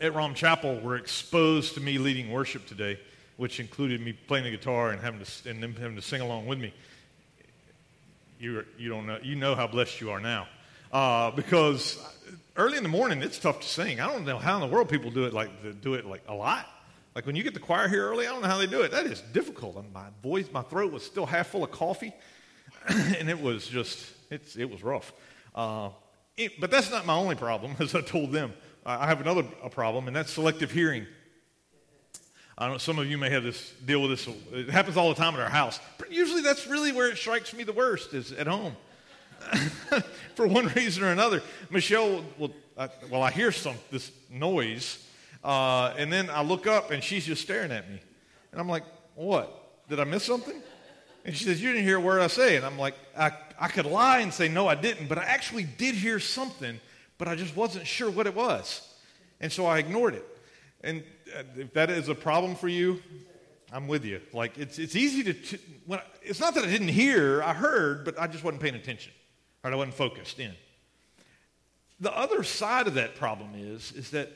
at Rom Chapel were exposed to me leading worship today, which included me playing the guitar and having to, and them having to sing along with me. You, you, don't know, you know how blessed you are now. Uh, because early in the morning, it's tough to sing. I don't know how in the world people do it like, do it like a lot. Like when you get the choir here early, I don't know how they do it. That is difficult. And my voice, my throat was still half full of coffee, and it was just, it's, it was rough. Uh, it, but that's not my only problem, as I told them. I have another problem, and that's selective hearing. I some of you may have this deal with this. It happens all the time at our house. But usually that's really where it strikes me the worst is at home. For one reason or another, Michelle will, I, well, I hear some, this noise, uh, and then I look up and she's just staring at me. And I'm like, what? Did I miss something? And she says, You didn't hear a word I say. And I'm like, I, I could lie and say, No, I didn't, but I actually did hear something but I just wasn't sure what it was. And so I ignored it. And uh, if that is a problem for you, I'm with you. Like, it's, it's easy to, t- when I, it's not that I didn't hear, I heard, but I just wasn't paying attention, or I wasn't focused in. The other side of that problem is, is that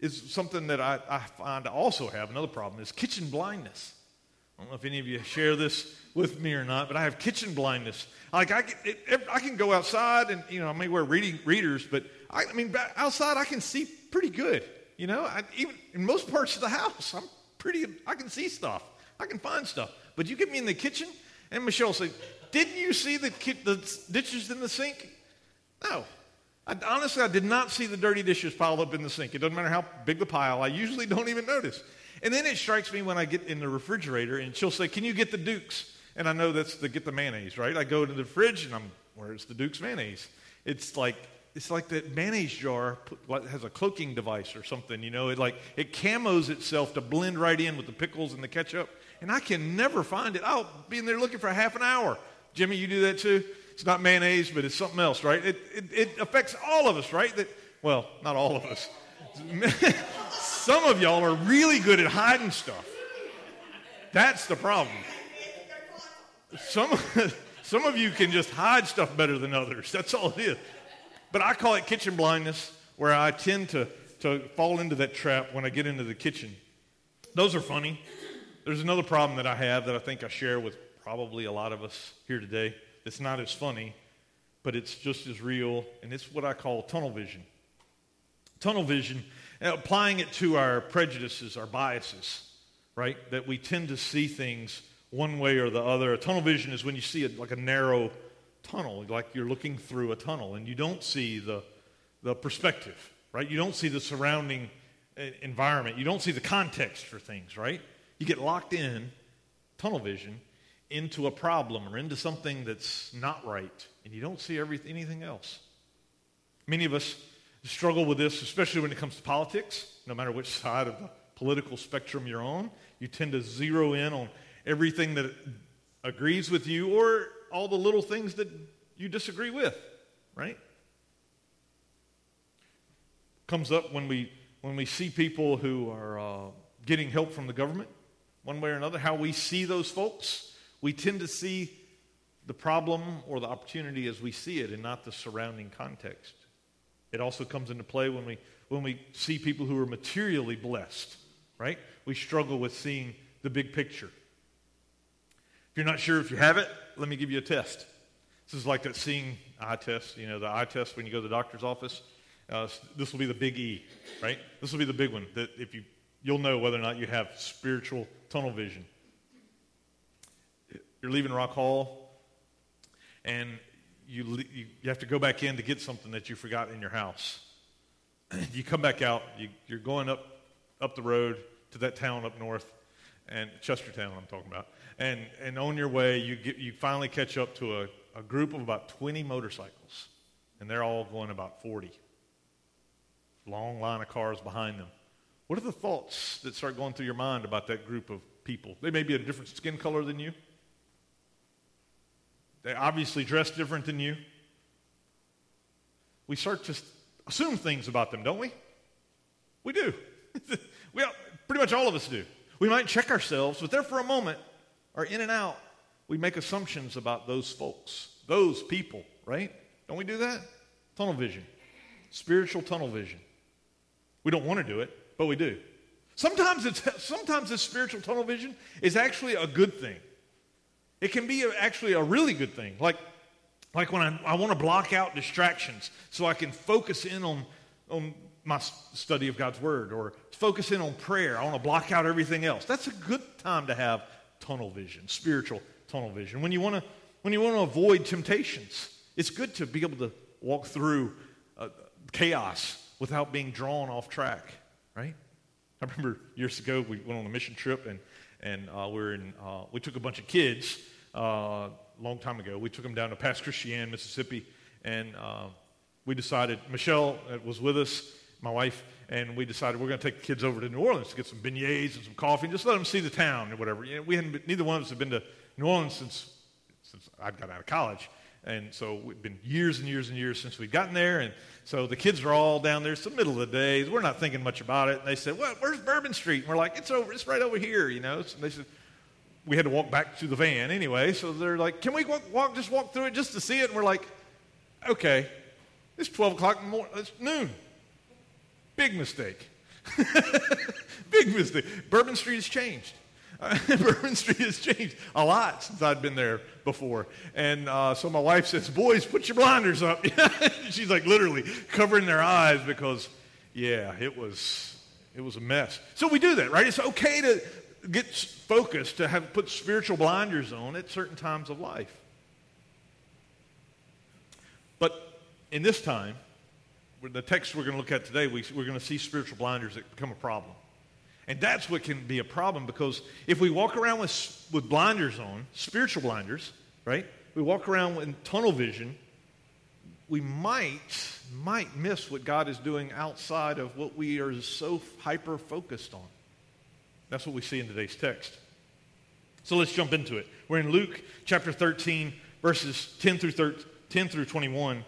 is something that I, I find I also have another problem is kitchen blindness. I don't know if any of you share this with me or not, but I have kitchen blindness. Like I, can, it, I can go outside and you know I may wear reading readers, but I, I mean outside I can see pretty good. You know, I, even in most parts of the house, I'm pretty. I can see stuff. I can find stuff. But you get me in the kitchen, and Michelle said, "Didn't you see the the dishes in the sink?" No. I, honestly, I did not see the dirty dishes piled up in the sink. It doesn't matter how big the pile. I usually don't even notice. And then it strikes me when I get in the refrigerator, and she'll say, "Can you get the Dukes?" And I know that's to get the mayonnaise, right? I go to the fridge and I'm, where's the Duke's mayonnaise? It's like, it's like that mayonnaise jar has a cloaking device or something, you know? It like, it camos itself to blend right in with the pickles and the ketchup. And I can never find it. I'll be in there looking for half an hour. Jimmy, you do that too? It's not mayonnaise, but it's something else, right? It, it, it affects all of us, right? That, well, not all of us. Some of y'all are really good at hiding stuff. That's the problem. Some, some of you can just hide stuff better than others. That's all it is. But I call it kitchen blindness, where I tend to, to fall into that trap when I get into the kitchen. Those are funny. There's another problem that I have that I think I share with probably a lot of us here today. It's not as funny, but it's just as real, and it's what I call tunnel vision. Tunnel vision, applying it to our prejudices, our biases, right? That we tend to see things one way or the other. A tunnel vision is when you see it like a narrow tunnel, like you're looking through a tunnel, and you don't see the, the perspective, right? You don't see the surrounding uh, environment. You don't see the context for things, right? You get locked in, tunnel vision, into a problem or into something that's not right, and you don't see everything, anything else. Many of us struggle with this, especially when it comes to politics, no matter which side of the political spectrum you're on. You tend to zero in on everything that agrees with you or all the little things that you disagree with, right? Comes up when we when we see people who are uh, getting help from the government, one way or another, how we see those folks, we tend to see the problem or the opportunity as we see it and not the surrounding context. It also comes into play when we when we see people who are materially blessed, right? We struggle with seeing the big picture. If you're not sure if you have it, let me give you a test. This is like that seeing eye test, you know, the eye test when you go to the doctor's office. Uh, this will be the big E, right? This will be the big one that if you, you'll know whether or not you have spiritual tunnel vision. You're leaving Rock Hall, and you, you have to go back in to get something that you forgot in your house. you come back out, you, you're going up, up the road to that town up north, and Chestertown, I'm talking about and, and on your way, you, get, you finally catch up to a, a group of about 20 motorcycles, and they're all going about 40. Long line of cars behind them. What are the thoughts that start going through your mind about that group of people? They may be a different skin color than you. They obviously dress different than you. We start to assume things about them, don't we? We do. we, pretty much all of us do. We might check ourselves, but there for a moment, are in and out, we make assumptions about those folks, those people, right? Don't we do that? Tunnel vision, spiritual tunnel vision. We don't want to do it, but we do. Sometimes, it's, sometimes this spiritual tunnel vision is actually a good thing. It can be actually a really good thing. Like, like when I, I want to block out distractions so I can focus in on, on my study of God's Word or focus in on prayer. I want to block out everything else. That's a good time to have tunnel vision, spiritual tunnel vision. When you want to, when you want to avoid temptations, it's good to be able to walk through uh, chaos without being drawn off track, right? I remember years ago we went on a mission trip and, and uh, we, were in, uh, we took a bunch of kids a long time ago. We took them down to Pass Christian, Mississippi, and uh, we decided, Michelle uh, was with us, my wife, and we decided we're going to take the kids over to New Orleans to get some beignets and some coffee and just let them see the town or whatever. You know, we hadn't been, neither one of us had been to New Orleans since, since I got out of college. And so it's been years and years and years since we'd gotten there. And so the kids are all down there. It's the middle of the day. We're not thinking much about it. And they said, well, where's Bourbon Street? And we're like, it's over. It's right over here, you know. So they said, we had to walk back to the van anyway. So they're like, can we walk, walk, just walk through it just to see it? And we're like, okay. It's 12 o'clock in the morning. It's noon. Big mistake. Big mistake. Bourbon Street has changed. Bourbon Street has changed a lot since I'd been there before. And uh, so my wife says, Boys, put your blinders up. She's like literally covering their eyes because, yeah, it was, it was a mess. So we do that, right? It's okay to get focused, to have put spiritual blinders on at certain times of life. But in this time, the text we're going to look at today, we, we're going to see spiritual blinders that become a problem. And that's what can be a problem because if we walk around with, with blinders on, spiritual blinders, right? We walk around with tunnel vision, we might, might miss what God is doing outside of what we are so hyper focused on. That's what we see in today's text. So let's jump into it. We're in Luke chapter 13, verses 10 through, 13, 10 through 21.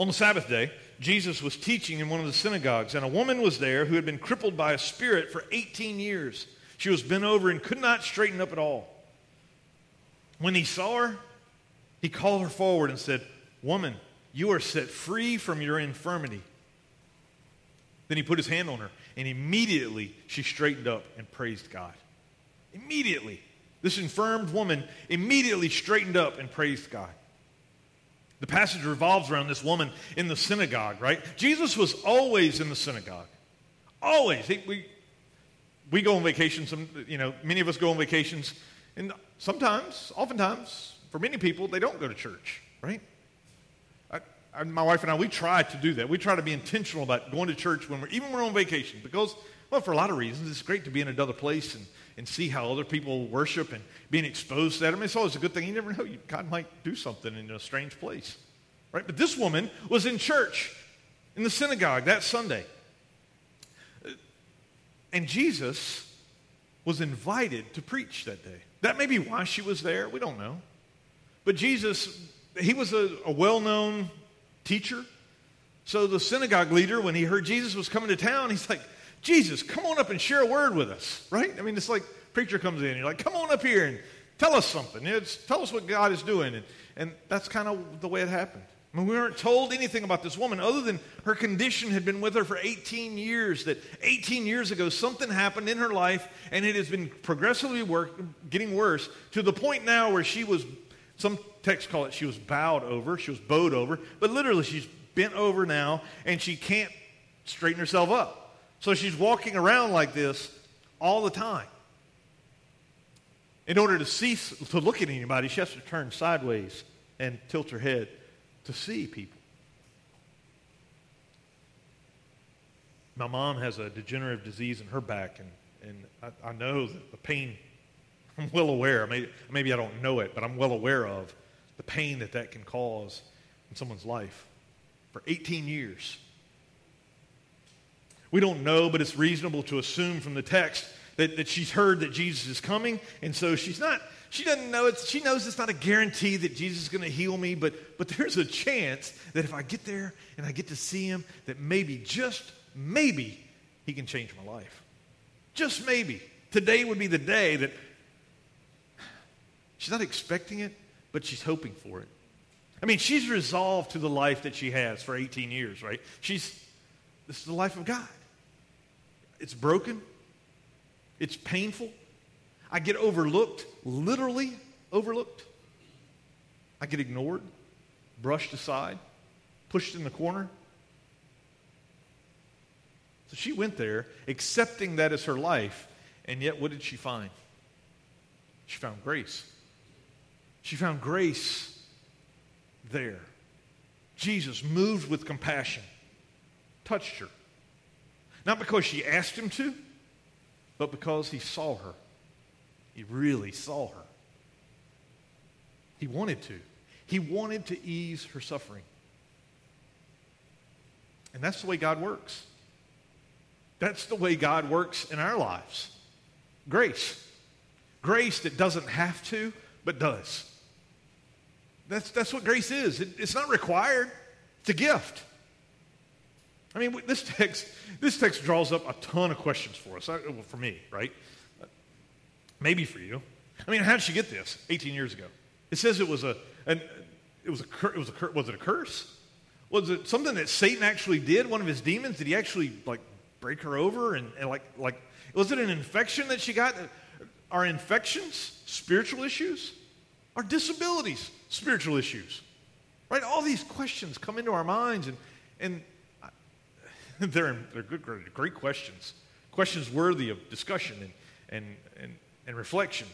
On the Sabbath day, Jesus was teaching in one of the synagogues, and a woman was there who had been crippled by a spirit for 18 years. She was bent over and could not straighten up at all. When he saw her, he called her forward and said, Woman, you are set free from your infirmity. Then he put his hand on her, and immediately she straightened up and praised God. Immediately. This infirmed woman immediately straightened up and praised God. The passage revolves around this woman in the synagogue, right? Jesus was always in the synagogue. Always. He, we, we go on vacation, some, you know, many of us go on vacations, and sometimes, oftentimes, for many people, they don't go to church, right? My wife and I, we try to do that. We try to be intentional about going to church when we're, even when we're on vacation, because, well, for a lot of reasons, it's great to be in another place and, and see how other people worship and being exposed to that. I mean, it's always a good thing. You never know. God might do something in a strange place. Right? But this woman was in church, in the synagogue that Sunday. And Jesus was invited to preach that day. That may be why she was there. We don't know. But Jesus, he was a, a well known teacher. So the synagogue leader, when he heard Jesus was coming to town, he's like, Jesus, come on up and share a word with us, right? I mean, it's like preacher comes in, you're like, come on up here and tell us something. It's, tell us what God is doing. And, and that's kind of the way it happened. I mean, we weren't told anything about this woman other than her condition had been with her for 18 years. That 18 years ago, something happened in her life, and it has been progressively work, getting worse to the point now where she was, some texts call it, she was bowed over, she was bowed over, but literally she's bent over now, and she can't straighten herself up. So she's walking around like this all the time. In order to cease to look at anybody, she has to turn sideways and tilt her head to see people. My mom has a degenerative disease in her back, and, and I, I know that the pain, I'm well aware, maybe, maybe I don't know it, but I'm well aware of the pain that that can cause in someone's life. For 18 years, we don't know, but it's reasonable to assume from the text that, that she's heard that Jesus is coming, and so she's not, she doesn't know it. She knows it's not a guarantee that Jesus is going to heal me, but, but there's a chance that if I get there and I get to see him, that maybe, just maybe, he can change my life. Just maybe. Today would be the day that she's not expecting it, but she's hoping for it. I mean, she's resolved to the life that she has for 18 years, right? She's this is the life of God. It's broken. It's painful. I get overlooked, literally overlooked. I get ignored, brushed aside, pushed in the corner. So she went there accepting that as her life, and yet what did she find? She found grace. She found grace there. Jesus, moved with compassion, touched her. Not because she asked him to, but because he saw her. He really saw her. He wanted to. He wanted to ease her suffering. And that's the way God works. That's the way God works in our lives. Grace. Grace that doesn't have to, but does. That's, that's what grace is. It, it's not required, it's a gift. I mean, this text, this text draws up a ton of questions for us, for me, right? Maybe for you. I mean, how did she get this 18 years ago? It says it was a, an, it was a, it was a, was it a curse? Was it something that Satan actually did? One of his demons? Did he actually like break her over and, and like like was it an infection that she got? Are infections spiritual issues? Are disabilities spiritual issues? Right? All these questions come into our minds, and and they're they're good, great questions, questions worthy of discussion and and and, and reflection.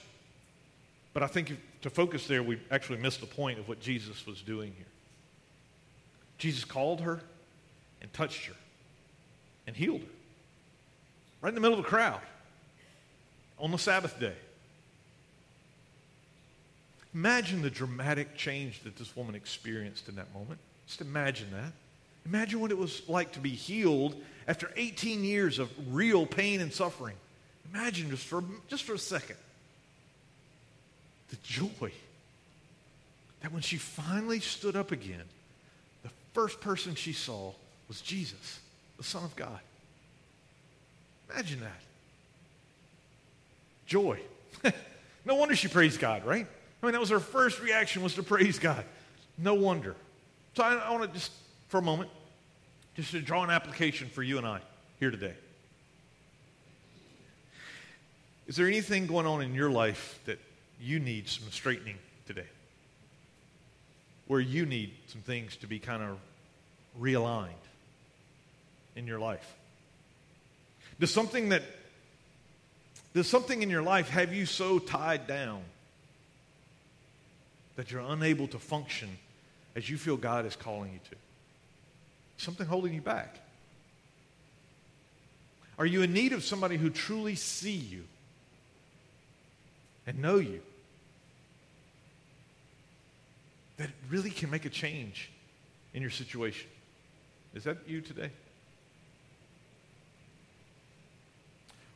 But I think to focus there, we actually missed the point of what Jesus was doing here. Jesus called her and touched her and healed her right in the middle of a crowd on the Sabbath day. Imagine the dramatic change that this woman experienced in that moment. Just imagine that. Imagine what it was like to be healed after 18 years of real pain and suffering. Imagine just for, just for a second the joy that when she finally stood up again, the first person she saw was Jesus, the Son of God. Imagine that. Joy. no wonder she praised God, right? I mean, that was her first reaction was to praise God. No wonder. So I, I want to just, for a moment, just to draw an application for you and I here today. Is there anything going on in your life that you need some straightening today? Where you need some things to be kind of realigned in your life? Does something that does something in your life have you so tied down that you're unable to function as you feel God is calling you to? Something holding you back? Are you in need of somebody who truly see you and know you? That really can make a change in your situation. Is that you today?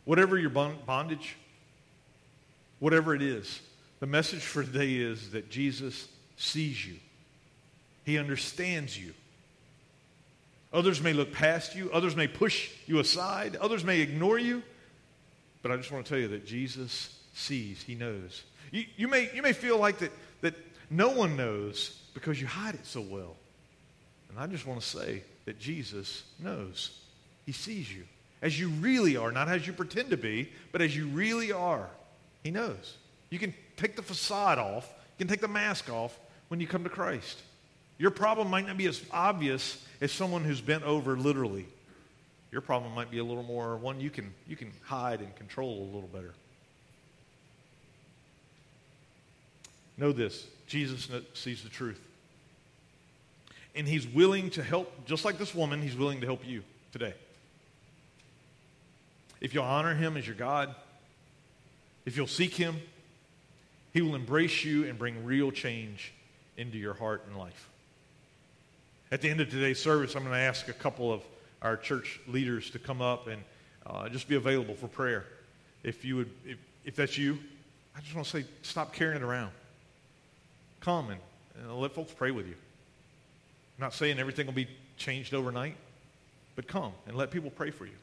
Whatever your bondage, whatever it is, the message for today is that Jesus sees you. He understands you. Others may look past you, others may push you aside, others may ignore you. But I just want to tell you that Jesus sees, He knows. You, you, may, you may feel like that, that no one knows because you hide it so well. And I just want to say that Jesus knows. He sees you as you really are, not as you pretend to be, but as you really are. He knows. You can take the facade off, you can take the mask off when you come to Christ. Your problem might not be as obvious as someone who's bent over literally. Your problem might be a little more one you can, you can hide and control a little better. Know this Jesus sees the truth. And he's willing to help, just like this woman, he's willing to help you today. If you'll honor him as your God, if you'll seek him, he will embrace you and bring real change into your heart and life. At the end of today's service, I'm going to ask a couple of our church leaders to come up and uh, just be available for prayer. If you would, if, if that's you, I just want to say, stop carrying it around. Come and, and let folks pray with you. I'm not saying everything will be changed overnight, but come and let people pray for you.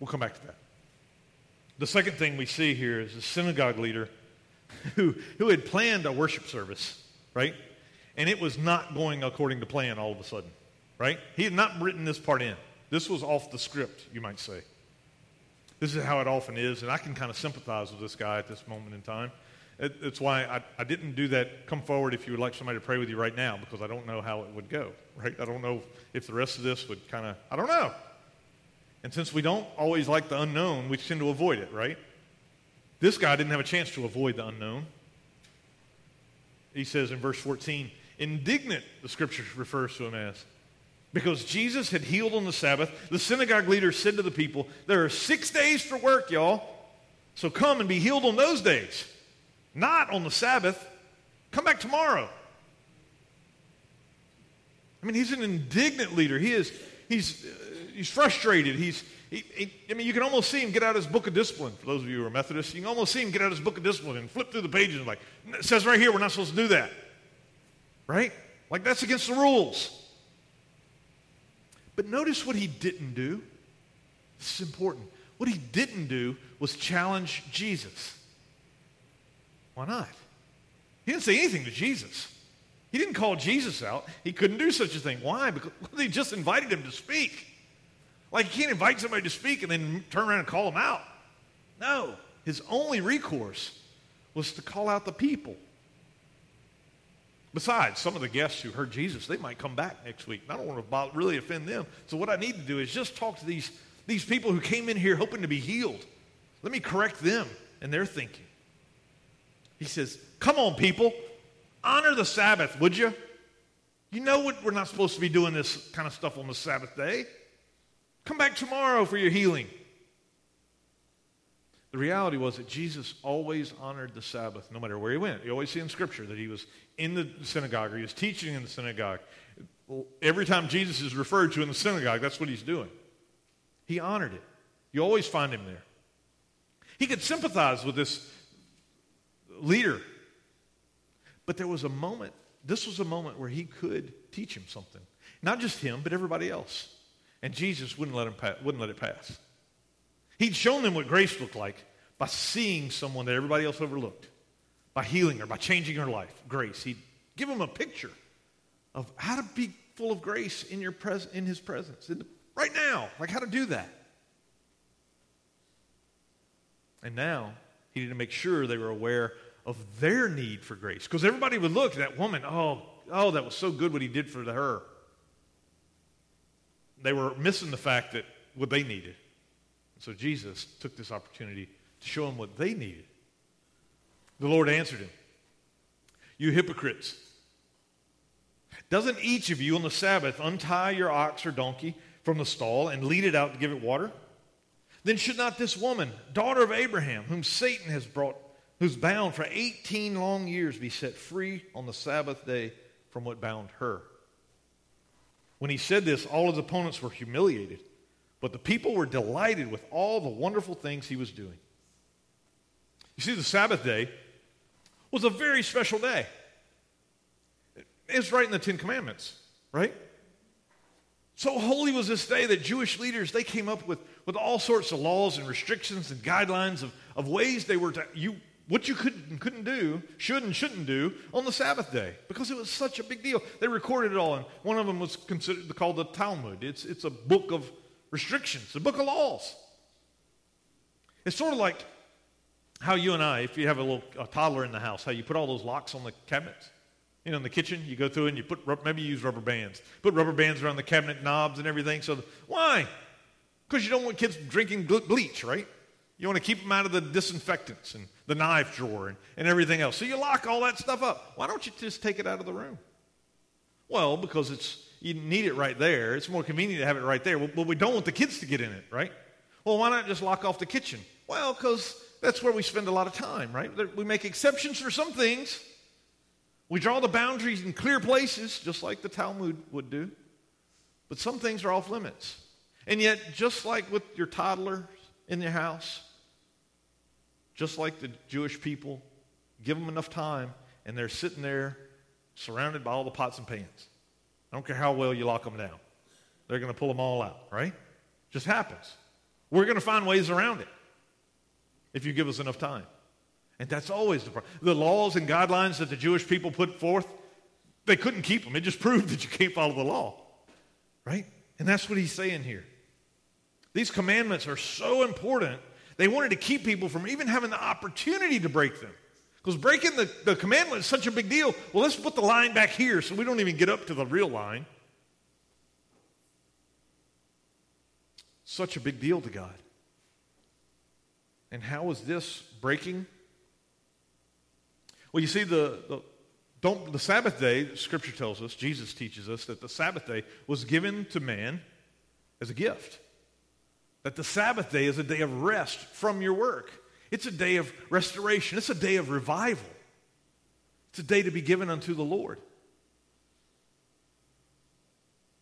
We'll come back to that. The second thing we see here is a synagogue leader who, who had planned a worship service, right? and it was not going according to plan all of a sudden, right? He had not written this part in. This was off the script, you might say. This is how it often is, and I can kind of sympathize with this guy at this moment in time. It, it's why I, I didn't do that. Come forward if you would like somebody to pray with you right now, because I don't know how it would go, right? I don't know if the rest of this would kind of, I don't know. And since we don't always like the unknown, we tend to avoid it, right? This guy didn't have a chance to avoid the unknown. He says in verse 14, indignant, the scripture refers to him as. Because Jesus had healed on the Sabbath, the synagogue leader said to the people, There are six days for work, y'all. So come and be healed on those days, not on the Sabbath. Come back tomorrow. I mean, he's an indignant leader. He is, he's, he's frustrated. He's, he, he, I mean, you can almost see him get out his book of discipline. For those of you who are Methodists, you can almost see him get out his book of discipline and flip through the pages and like, it says right here, we're not supposed to do that. Right? Like that's against the rules. But notice what he didn't do. This is important. What he didn't do was challenge Jesus. Why not? He didn't say anything to Jesus. He didn't call Jesus out. He couldn't do such a thing. Why? Because they just invited him to speak. Like you can't invite somebody to speak and then turn around and call them out. No. His only recourse was to call out the people. Besides, some of the guests who heard Jesus, they might come back next week. I don't want to really offend them. So what I need to do is just talk to these, these people who came in here hoping to be healed. Let me correct them and their thinking. He says, Come on, people, honor the Sabbath, would you? You know what we're not supposed to be doing this kind of stuff on the Sabbath day. Come back tomorrow for your healing. The reality was that Jesus always honored the Sabbath no matter where he went. You always see in Scripture that he was in the synagogue or he was teaching in the synagogue. Every time Jesus is referred to in the synagogue, that's what he's doing. He honored it. You always find him there. He could sympathize with this leader. But there was a moment, this was a moment where he could teach him something. Not just him, but everybody else. And Jesus wouldn't let, him pass, wouldn't let it pass. He'd shown them what grace looked like by seeing someone that everybody else overlooked, by healing her, by changing her life. Grace. He'd give them a picture of how to be full of grace in, your pres- in his presence. In the, right now, like how to do that. And now he needed to make sure they were aware of their need for grace. Because everybody would look at that woman, oh, oh, that was so good what he did for her. They were missing the fact that what they needed. So Jesus took this opportunity to show them what they needed. The Lord answered him, You hypocrites, doesn't each of you on the Sabbath untie your ox or donkey from the stall and lead it out to give it water? Then should not this woman, daughter of Abraham, whom Satan has brought, who's bound for 18 long years, be set free on the Sabbath day from what bound her? When he said this, all his opponents were humiliated but the people were delighted with all the wonderful things he was doing. You see, the Sabbath day was a very special day. It's right in the Ten Commandments, right? So holy was this day that Jewish leaders, they came up with, with all sorts of laws and restrictions and guidelines of, of ways they were to, you, what you could couldn't do, should and shouldn't do on the Sabbath day because it was such a big deal. They recorded it all, and one of them was considered called the Talmud. It's, it's a book of restrictions, a book of laws. It's sort of like how you and I, if you have a little a toddler in the house, how you put all those locks on the cabinets. You know, in the kitchen, you go through and you put, maybe you use rubber bands. Put rubber bands around the cabinet knobs and everything. So, the, why? Because you don't want kids drinking bleach, right? You want to keep them out of the disinfectants and the knife drawer and, and everything else. So you lock all that stuff up. Why don't you just take it out of the room? Well, because it's you need it right there. It's more convenient to have it right there. But we don't want the kids to get in it, right? Well, why not just lock off the kitchen? Well, because that's where we spend a lot of time, right? We make exceptions for some things. We draw the boundaries in clear places, just like the Talmud would do. But some things are off limits. And yet, just like with your toddlers in your house, just like the Jewish people, give them enough time, and they're sitting there surrounded by all the pots and pans. I don't care how well you lock them down. They're going to pull them all out, right? Just happens. We're going to find ways around it if you give us enough time. And that's always the problem. The laws and guidelines that the Jewish people put forth, they couldn't keep them. It just proved that you can't follow the law, right? And that's what he's saying here. These commandments are so important, they wanted to keep people from even having the opportunity to break them. Because breaking the, the commandment is such a big deal. Well, let's put the line back here so we don't even get up to the real line. Such a big deal to God. And how was this breaking? Well, you see, the, the, don't, the Sabbath day, Scripture tells us, Jesus teaches us, that the Sabbath day was given to man as a gift. That the Sabbath day is a day of rest from your work. It's a day of restoration. It's a day of revival. It's a day to be given unto the Lord.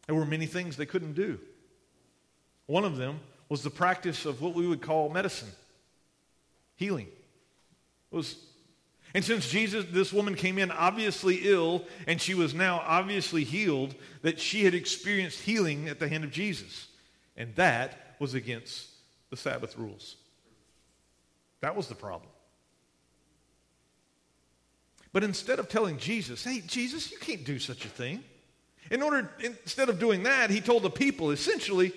There were many things they couldn't do. One of them was the practice of what we would call medicine, healing. It was and since Jesus, this woman came in obviously ill and she was now obviously healed, that she had experienced healing at the hand of Jesus. And that was against the Sabbath rules. That was the problem. But instead of telling Jesus, hey, Jesus, you can't do such a thing, in order, instead of doing that, he told the people essentially,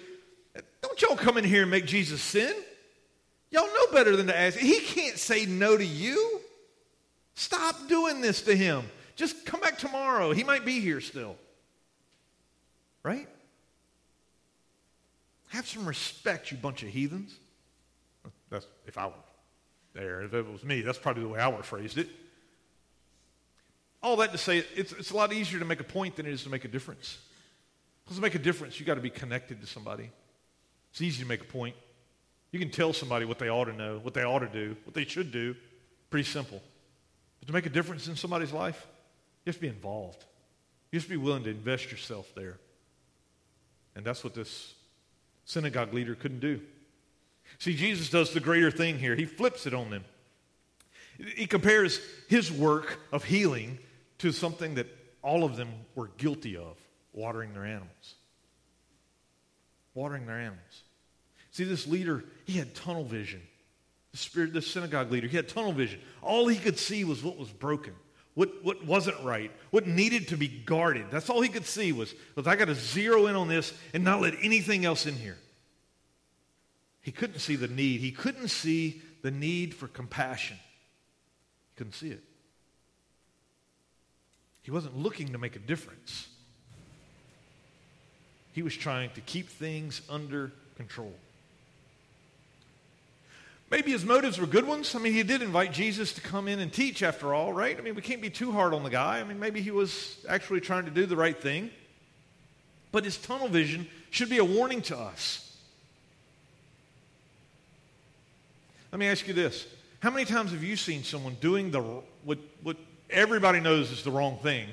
don't y'all come in here and make Jesus sin. Y'all know better than to ask. He can't say no to you. Stop doing this to him. Just come back tomorrow. He might be here still. Right? Have some respect, you bunch of heathens. That's if I were there. If it was me, that's probably the way I would have phrased it. All that to say, it's, it's a lot easier to make a point than it is to make a difference. Because to make a difference, you've got to be connected to somebody. It's easy to make a point. You can tell somebody what they ought to know, what they ought to do, what they should do. Pretty simple. But to make a difference in somebody's life, you have to be involved. You have to be willing to invest yourself there. And that's what this synagogue leader couldn't do. See, Jesus does the greater thing here. He flips it on them. He compares his work of healing to something that all of them were guilty of watering their animals. Watering their animals. See, this leader, he had tunnel vision the spirit, the synagogue leader, he had tunnel vision. All he could see was what was broken, what, what wasn't right, what needed to be guarded. That's all he could see was, was I got to zero in on this and not let anything else in here. He couldn't see the need. He couldn't see the need for compassion. He couldn't see it. He wasn't looking to make a difference. He was trying to keep things under control. Maybe his motives were good ones. I mean, he did invite Jesus to come in and teach after all, right? I mean, we can't be too hard on the guy. I mean, maybe he was actually trying to do the right thing. But his tunnel vision should be a warning to us. Let me ask you this. How many times have you seen someone doing the, what, what everybody knows is the wrong thing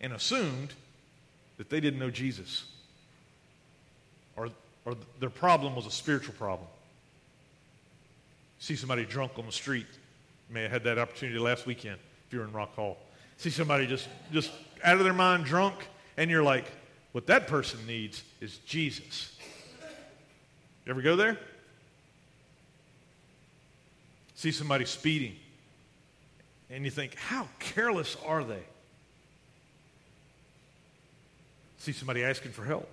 and assumed that they didn't know Jesus? Or, or their problem was a spiritual problem? See somebody drunk on the street. May have had that opportunity last weekend if you're in Rock Hall. See somebody just, just out of their mind drunk, and you're like, what that person needs is Jesus. You ever go there? See somebody speeding, and you think, how careless are they? See somebody asking for help,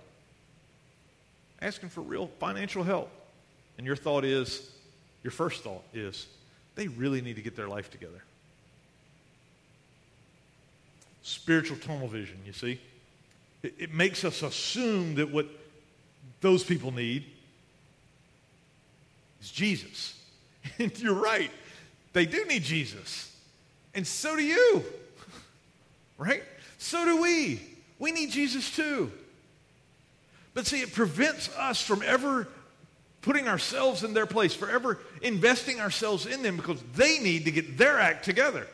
asking for real financial help, and your thought is, your first thought is they really need to get their life together. Spiritual tunnel vision, you see? It, it makes us assume that what those people need is Jesus. And you're right. They do need Jesus. And so do you. right? So do we. We need Jesus too. But see, it prevents us from ever putting ourselves in their place, forever investing ourselves in them because they need to get their act together.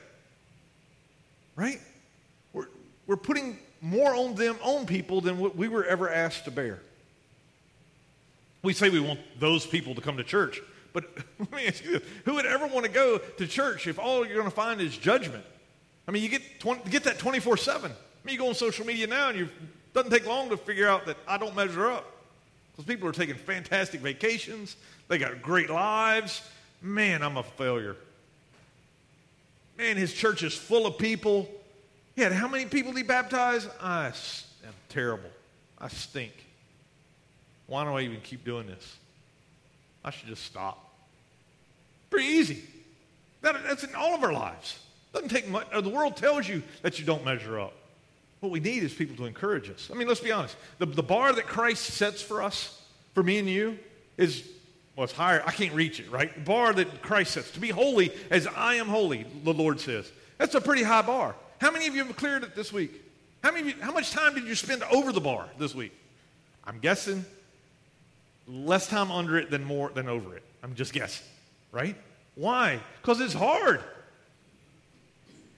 Right? We're, we're putting more on them, on people, than what we were ever asked to bear. We say we want those people to come to church, but let me ask you this who would ever want to go to church if all you're going to find is judgment? I mean, you get, 20, get that 24 7. I mean, you go on social media now and it doesn't take long to figure out that I don't measure up. Those people are taking fantastic vacations. They got great lives. Man, I'm a failure. Man, his church is full of people. Yeah, how many people did he baptize? I am terrible. I stink. Why do I even keep doing this? I should just stop. Pretty easy. That, that's in all of our lives. Doesn't take much. Uh, the world tells you that you don't measure up. What we need is people to encourage us. I mean, let's be honest. The, the bar that Christ sets for us, for me and you, is well, it's higher. I can't reach it, right? The bar that Christ sets to be holy as I am holy, the Lord says. That's a pretty high bar. How many of you have cleared it this week? How, many you, how much time did you spend over the bar this week? I'm guessing less time under it than more than over it. I'm just guessing, right? Why? Because it's hard.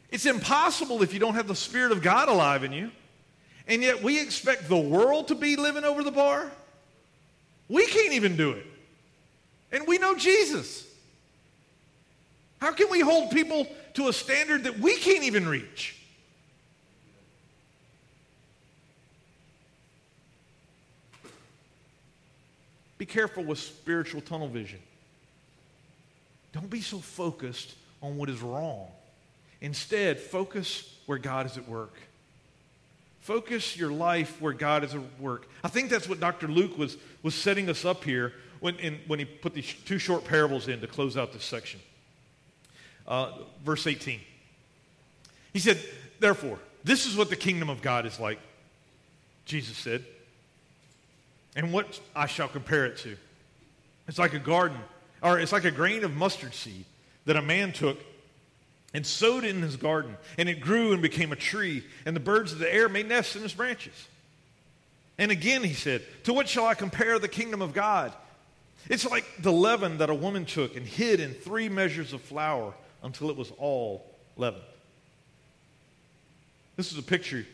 It's impossible if you don't have the Spirit of God alive in you. And yet we expect the world to be living over the bar. We can't even do it. And we know Jesus. How can we hold people to a standard that we can't even reach? Be careful with spiritual tunnel vision. Don't be so focused on what is wrong. Instead, focus where God is at work. Focus your life where God is at work. I think that's what Dr. Luke was, was setting us up here when, in, when he put these two short parables in to close out this section. Uh, verse 18. He said, Therefore, this is what the kingdom of God is like, Jesus said, and what I shall compare it to. It's like a garden, or it's like a grain of mustard seed that a man took and sowed it in his garden, and it grew and became a tree, and the birds of the air made nests in its branches. And again he said, To what shall I compare the kingdom of God? It's like the leaven that a woman took and hid in three measures of flour until it was all leavened. This is a picture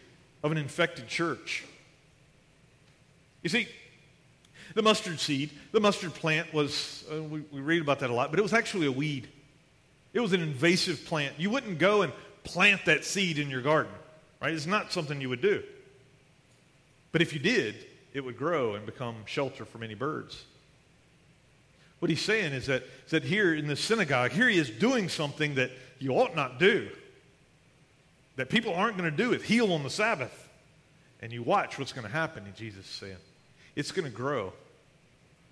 of an infected church. You see, the mustard seed, the mustard plant was, uh, we, we read about that a lot, but it was actually a weed. It was an invasive plant. You wouldn't go and plant that seed in your garden, right? It's not something you would do. But if you did, it would grow and become shelter for many birds. What he's saying is that, is that here in the synagogue, here he is doing something that you ought not do, that people aren't going to do it, heal on the Sabbath. And you watch what's going to happen, and Jesus is saying. It's going to grow.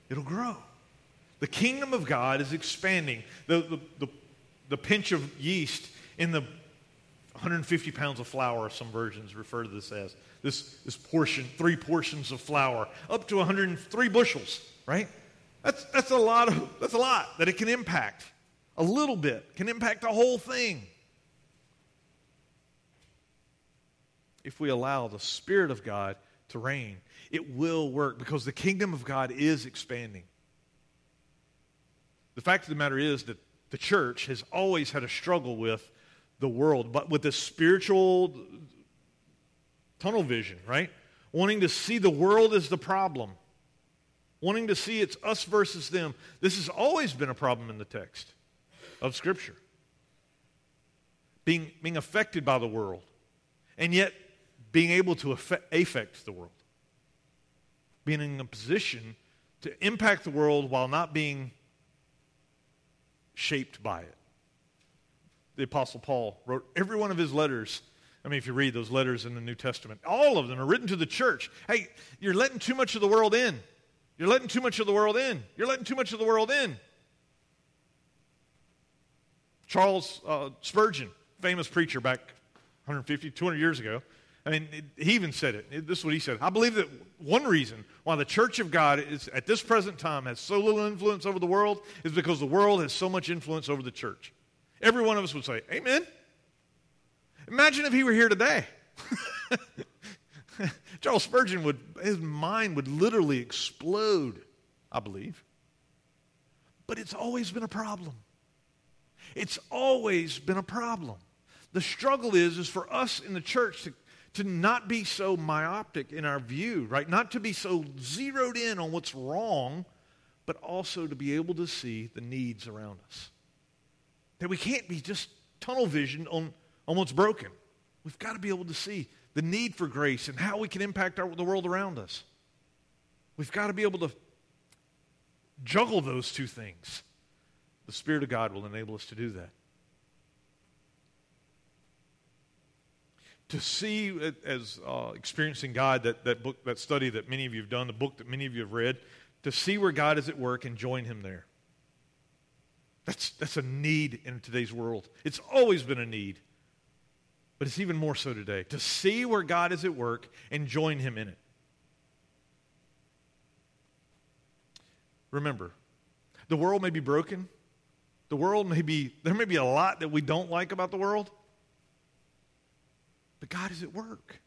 It'll grow. The kingdom of God is expanding. The, the, the, the pinch of yeast in the 150 pounds of flour, some versions refer to this as. This, this portion, three portions of flour, up to 103 bushels, right? That's, that's a lot of, that's a lot that it can impact. A little bit can impact the whole thing. If we allow the Spirit of God to reign, it will work because the kingdom of God is expanding. The fact of the matter is that the church has always had a struggle with the world, but with the spiritual tunnel vision, right? Wanting to see the world as the problem wanting to see it's us versus them. This has always been a problem in the text of Scripture. Being, being affected by the world, and yet being able to affect, affect the world. Being in a position to impact the world while not being shaped by it. The Apostle Paul wrote every one of his letters. I mean, if you read those letters in the New Testament, all of them are written to the church. Hey, you're letting too much of the world in. You're letting too much of the world in. You're letting too much of the world in. Charles uh, Spurgeon, famous preacher back 150, 200 years ago, I mean, it, he even said it. This is what he said. I believe that one reason why the church of God is at this present time has so little influence over the world is because the world has so much influence over the church. Every one of us would say, Amen. Imagine if he were here today. Charles Spurgeon would, his mind would literally explode, I believe. But it's always been a problem. It's always been a problem. The struggle is, is for us in the church to, to not be so myopic in our view, right? Not to be so zeroed in on what's wrong, but also to be able to see the needs around us. That we can't be just tunnel vision on, on what's broken. We've got to be able to see the need for grace and how we can impact our, the world around us. We've got to be able to juggle those two things. The Spirit of God will enable us to do that. To see as uh, experiencing God, that, that book, that study that many of you have done, the book that many of you have read, to see where God is at work and join Him there. That's, that's a need in today's world. It's always been a need, but it's even more so today. To see where God is at work and join Him in it. Remember, the world may be broken. The world may be, there may be a lot that we don't like about the world. But God is at work.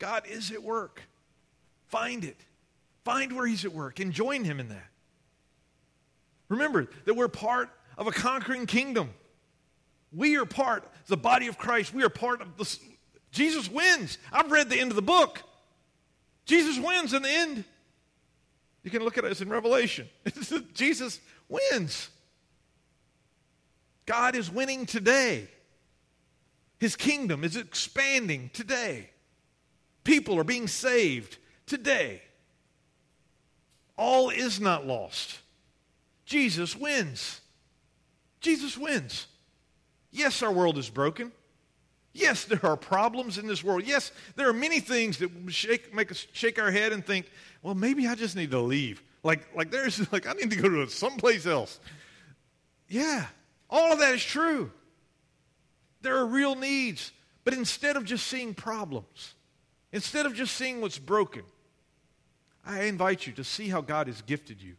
God is at work. Find it. Find where He's at work and join Him in that. Remember that we're part of a conquering kingdom. We are part, the body of Christ, we are part of the. Jesus wins. I've read the end of the book. Jesus wins in the end. You can look at us in Revelation. Jesus wins. God is winning today. His kingdom is expanding today. People are being saved today. All is not lost. Jesus wins. Jesus wins. Yes, our world is broken. Yes, there are problems in this world. Yes, there are many things that shake, make us shake our head and think, well, maybe I just need to leave. Like, like there's like I need to go to someplace else. Yeah, all of that is true. There are real needs. But instead of just seeing problems, instead of just seeing what's broken, I invite you to see how God has gifted you.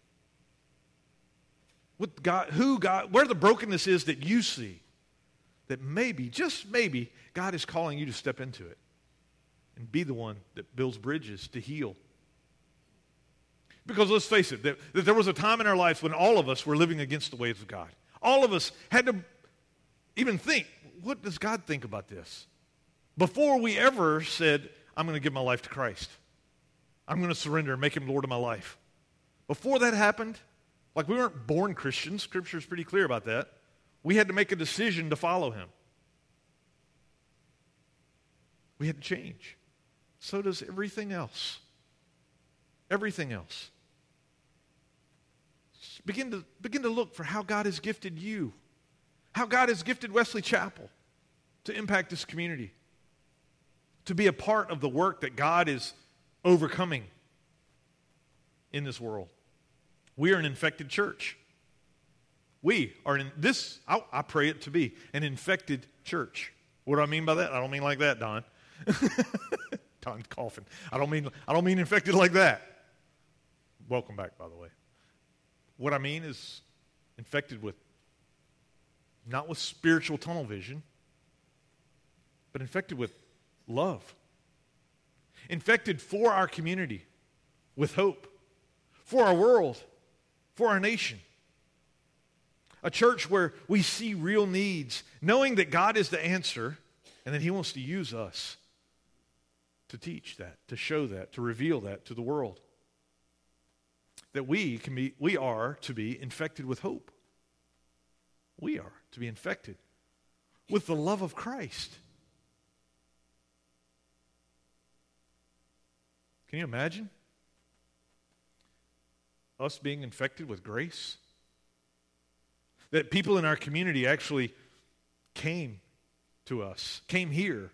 What God, who God, where the brokenness is that you see, that maybe, just maybe, God is calling you to step into it and be the one that builds bridges to heal. Because let's face it, that, that there was a time in our lives when all of us were living against the ways of God. All of us had to even think, what does God think about this? Before we ever said, I'm going to give my life to Christ, I'm going to surrender and make him Lord of my life. Before that happened, like we weren't born Christians, Scripture is pretty clear about that. We had to make a decision to follow him. We had to change. So does everything else. Everything else. Begin to, begin to look for how God has gifted you how God has gifted Wesley Chapel to impact this community, to be a part of the work that God is overcoming in this world. We are an infected church. We are in this, I, I pray it to be an infected church. What do I mean by that? I don't mean like that, Don. Don's coughing. I don't mean I don't mean infected like that. Welcome back, by the way. What I mean is infected with not with spiritual tunnel vision, but infected with love. Infected for our community with hope, for our world, for our nation. A church where we see real needs, knowing that God is the answer and that He wants to use us to teach that, to show that, to reveal that to the world. That we can be, we are to be infected with hope. We are to be infected with the love of Christ. Can you imagine us being infected with grace? That people in our community actually came to us, came here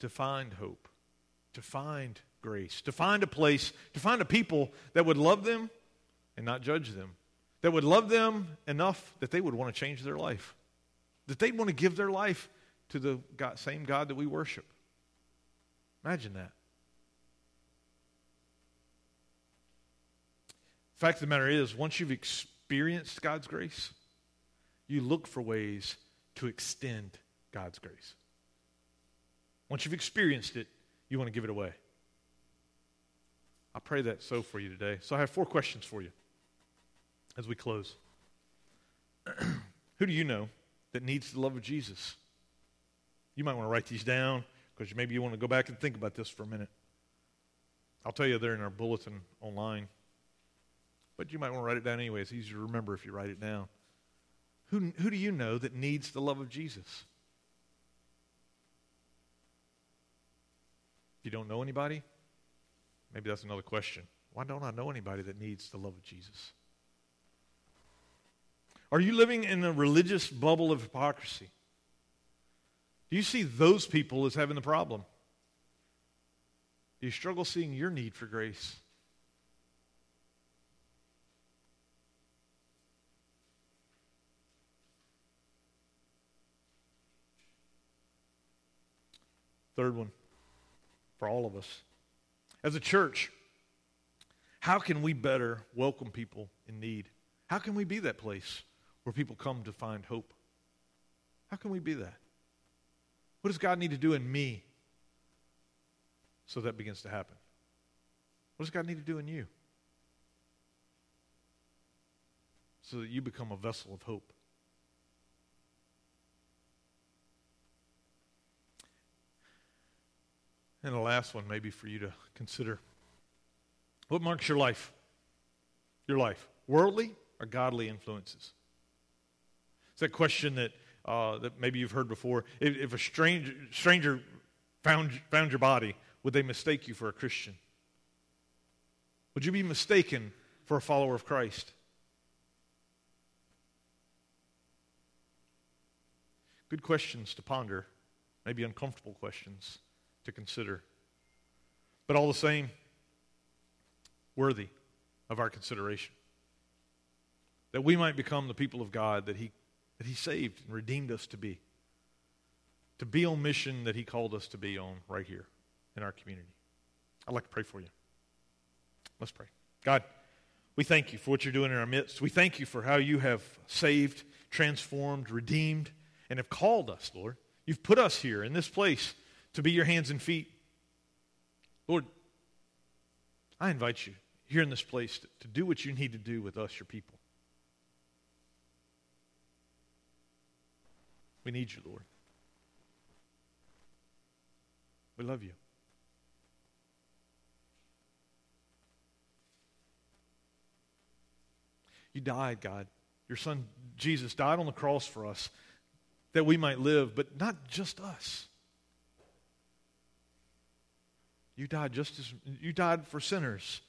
to find hope, to find grace, to find a place, to find a people that would love them and not judge them, that would love them enough that they would want to change their life, that they'd want to give their life to the God, same God that we worship. Imagine that. Fact of the matter is, once you've experienced God's grace, you look for ways to extend God's grace. Once you've experienced it, you want to give it away. I pray that so for you today. So I have four questions for you as we close. Who do you know that needs the love of Jesus? You might want to write these down because maybe you want to go back and think about this for a minute. I'll tell you they're in our bulletin online. But you might want to write it down anyway. It's easier to remember if you write it down. Who, who do you know that needs the love of Jesus? If you don't know anybody, maybe that's another question. Why don't I know anybody that needs the love of Jesus? Are you living in a religious bubble of hypocrisy? Do you see those people as having the problem? Do you struggle seeing your need for grace? Third one for all of us. As a church, how can we better welcome people in need? How can we be that place where people come to find hope? How can we be that? What does God need to do in me so that begins to happen? What does God need to do in you so that you become a vessel of hope? And the last one, maybe for you to consider. What marks your life? Your life. Worldly or godly influences? It's that question that, uh, that maybe you've heard before. If, if a stranger, stranger found, found your body, would they mistake you for a Christian? Would you be mistaken for a follower of Christ? Good questions to ponder, maybe uncomfortable questions to consider. But all the same, worthy of our consideration. That we might become the people of God that He, that he saved and redeemed us to be. To be on mission that He called us to be on right here in our community. I'd like to pray for you. Let's pray. God, we thank you for what you're doing in our midst. We thank you for how you have saved, transformed, redeemed, and have called us, Lord. You've put us here in this place to be your hands and feet. Lord, I invite you here in this place to, to do what you need to do with us, your people. We need you, Lord. We love you. You died, God. Your son Jesus died on the cross for us that we might live, but not just us. You died just as you died for sinners,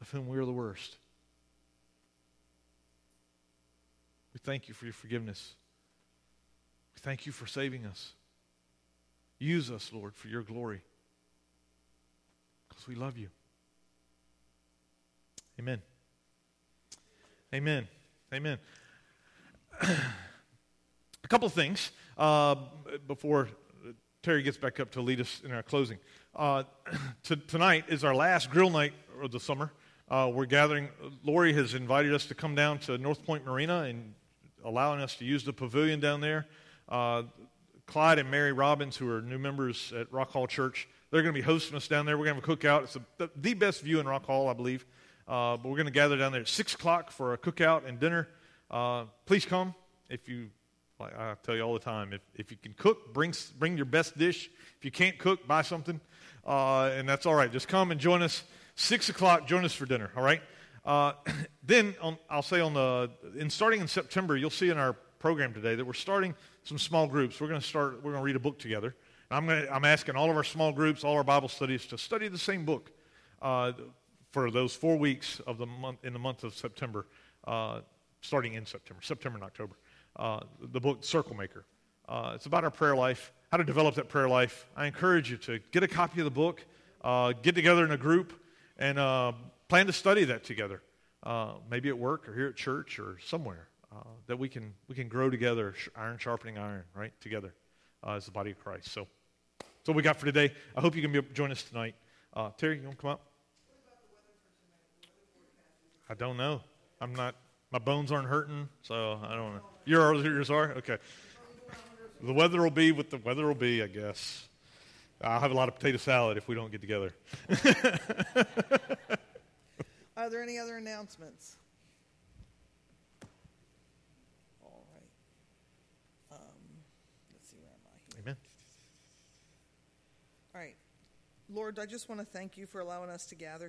of whom we are the worst. We thank you for your forgiveness. We thank you for saving us. Use us, Lord, for your glory. Because we love you. Amen. Amen. Amen. A couple of things uh, before Terry gets back up to lead us in our closing. Uh, to, tonight is our last grill night of the summer. Uh, we're gathering. Lori has invited us to come down to North Point Marina and allowing us to use the pavilion down there. Uh, Clyde and Mary Robbins, who are new members at Rock Hall Church, they're going to be hosting us down there. We're going to have a cookout. It's a, the, best view in Rock Hall, I believe. Uh, but we're going to gather down there at 6 o'clock for a cookout and dinner. Uh, please come if you like I tell you all the time, if, if you can cook, bring, bring your best dish. If you can't cook, buy something. Uh, and that's all right. Just come and join us. 6 o'clock, join us for dinner, all right? Uh, then on, I'll say on the, in starting in September, you'll see in our program today that we're starting some small groups. We're going to start, we're going to read a book together. I'm, going to, I'm asking all of our small groups, all our Bible studies to study the same book uh, for those four weeks of the month, in the month of September, uh, starting in September, September and October uh, the book Circle Maker. Uh, it's about our prayer life, how to develop that prayer life. I encourage you to get a copy of the book, uh, get together in a group, and plan to study that together. Uh, maybe at work or here at church or somewhere uh, that we can we can grow together, iron sharpening iron, right together as the body of Christ. So, that's what we got for today. I hope you can be, join us tonight. Terry, you want to come up? I don't know. I'm not. My bones aren't hurting, so I don't know. Your, yours are? Okay. The weather will be what the weather will be, I guess. I'll have a lot of potato salad if we don't get together. are there any other announcements? All right. Um, let's see, where am I? Here? Amen. All right. Lord, I just want to thank you for allowing us to gather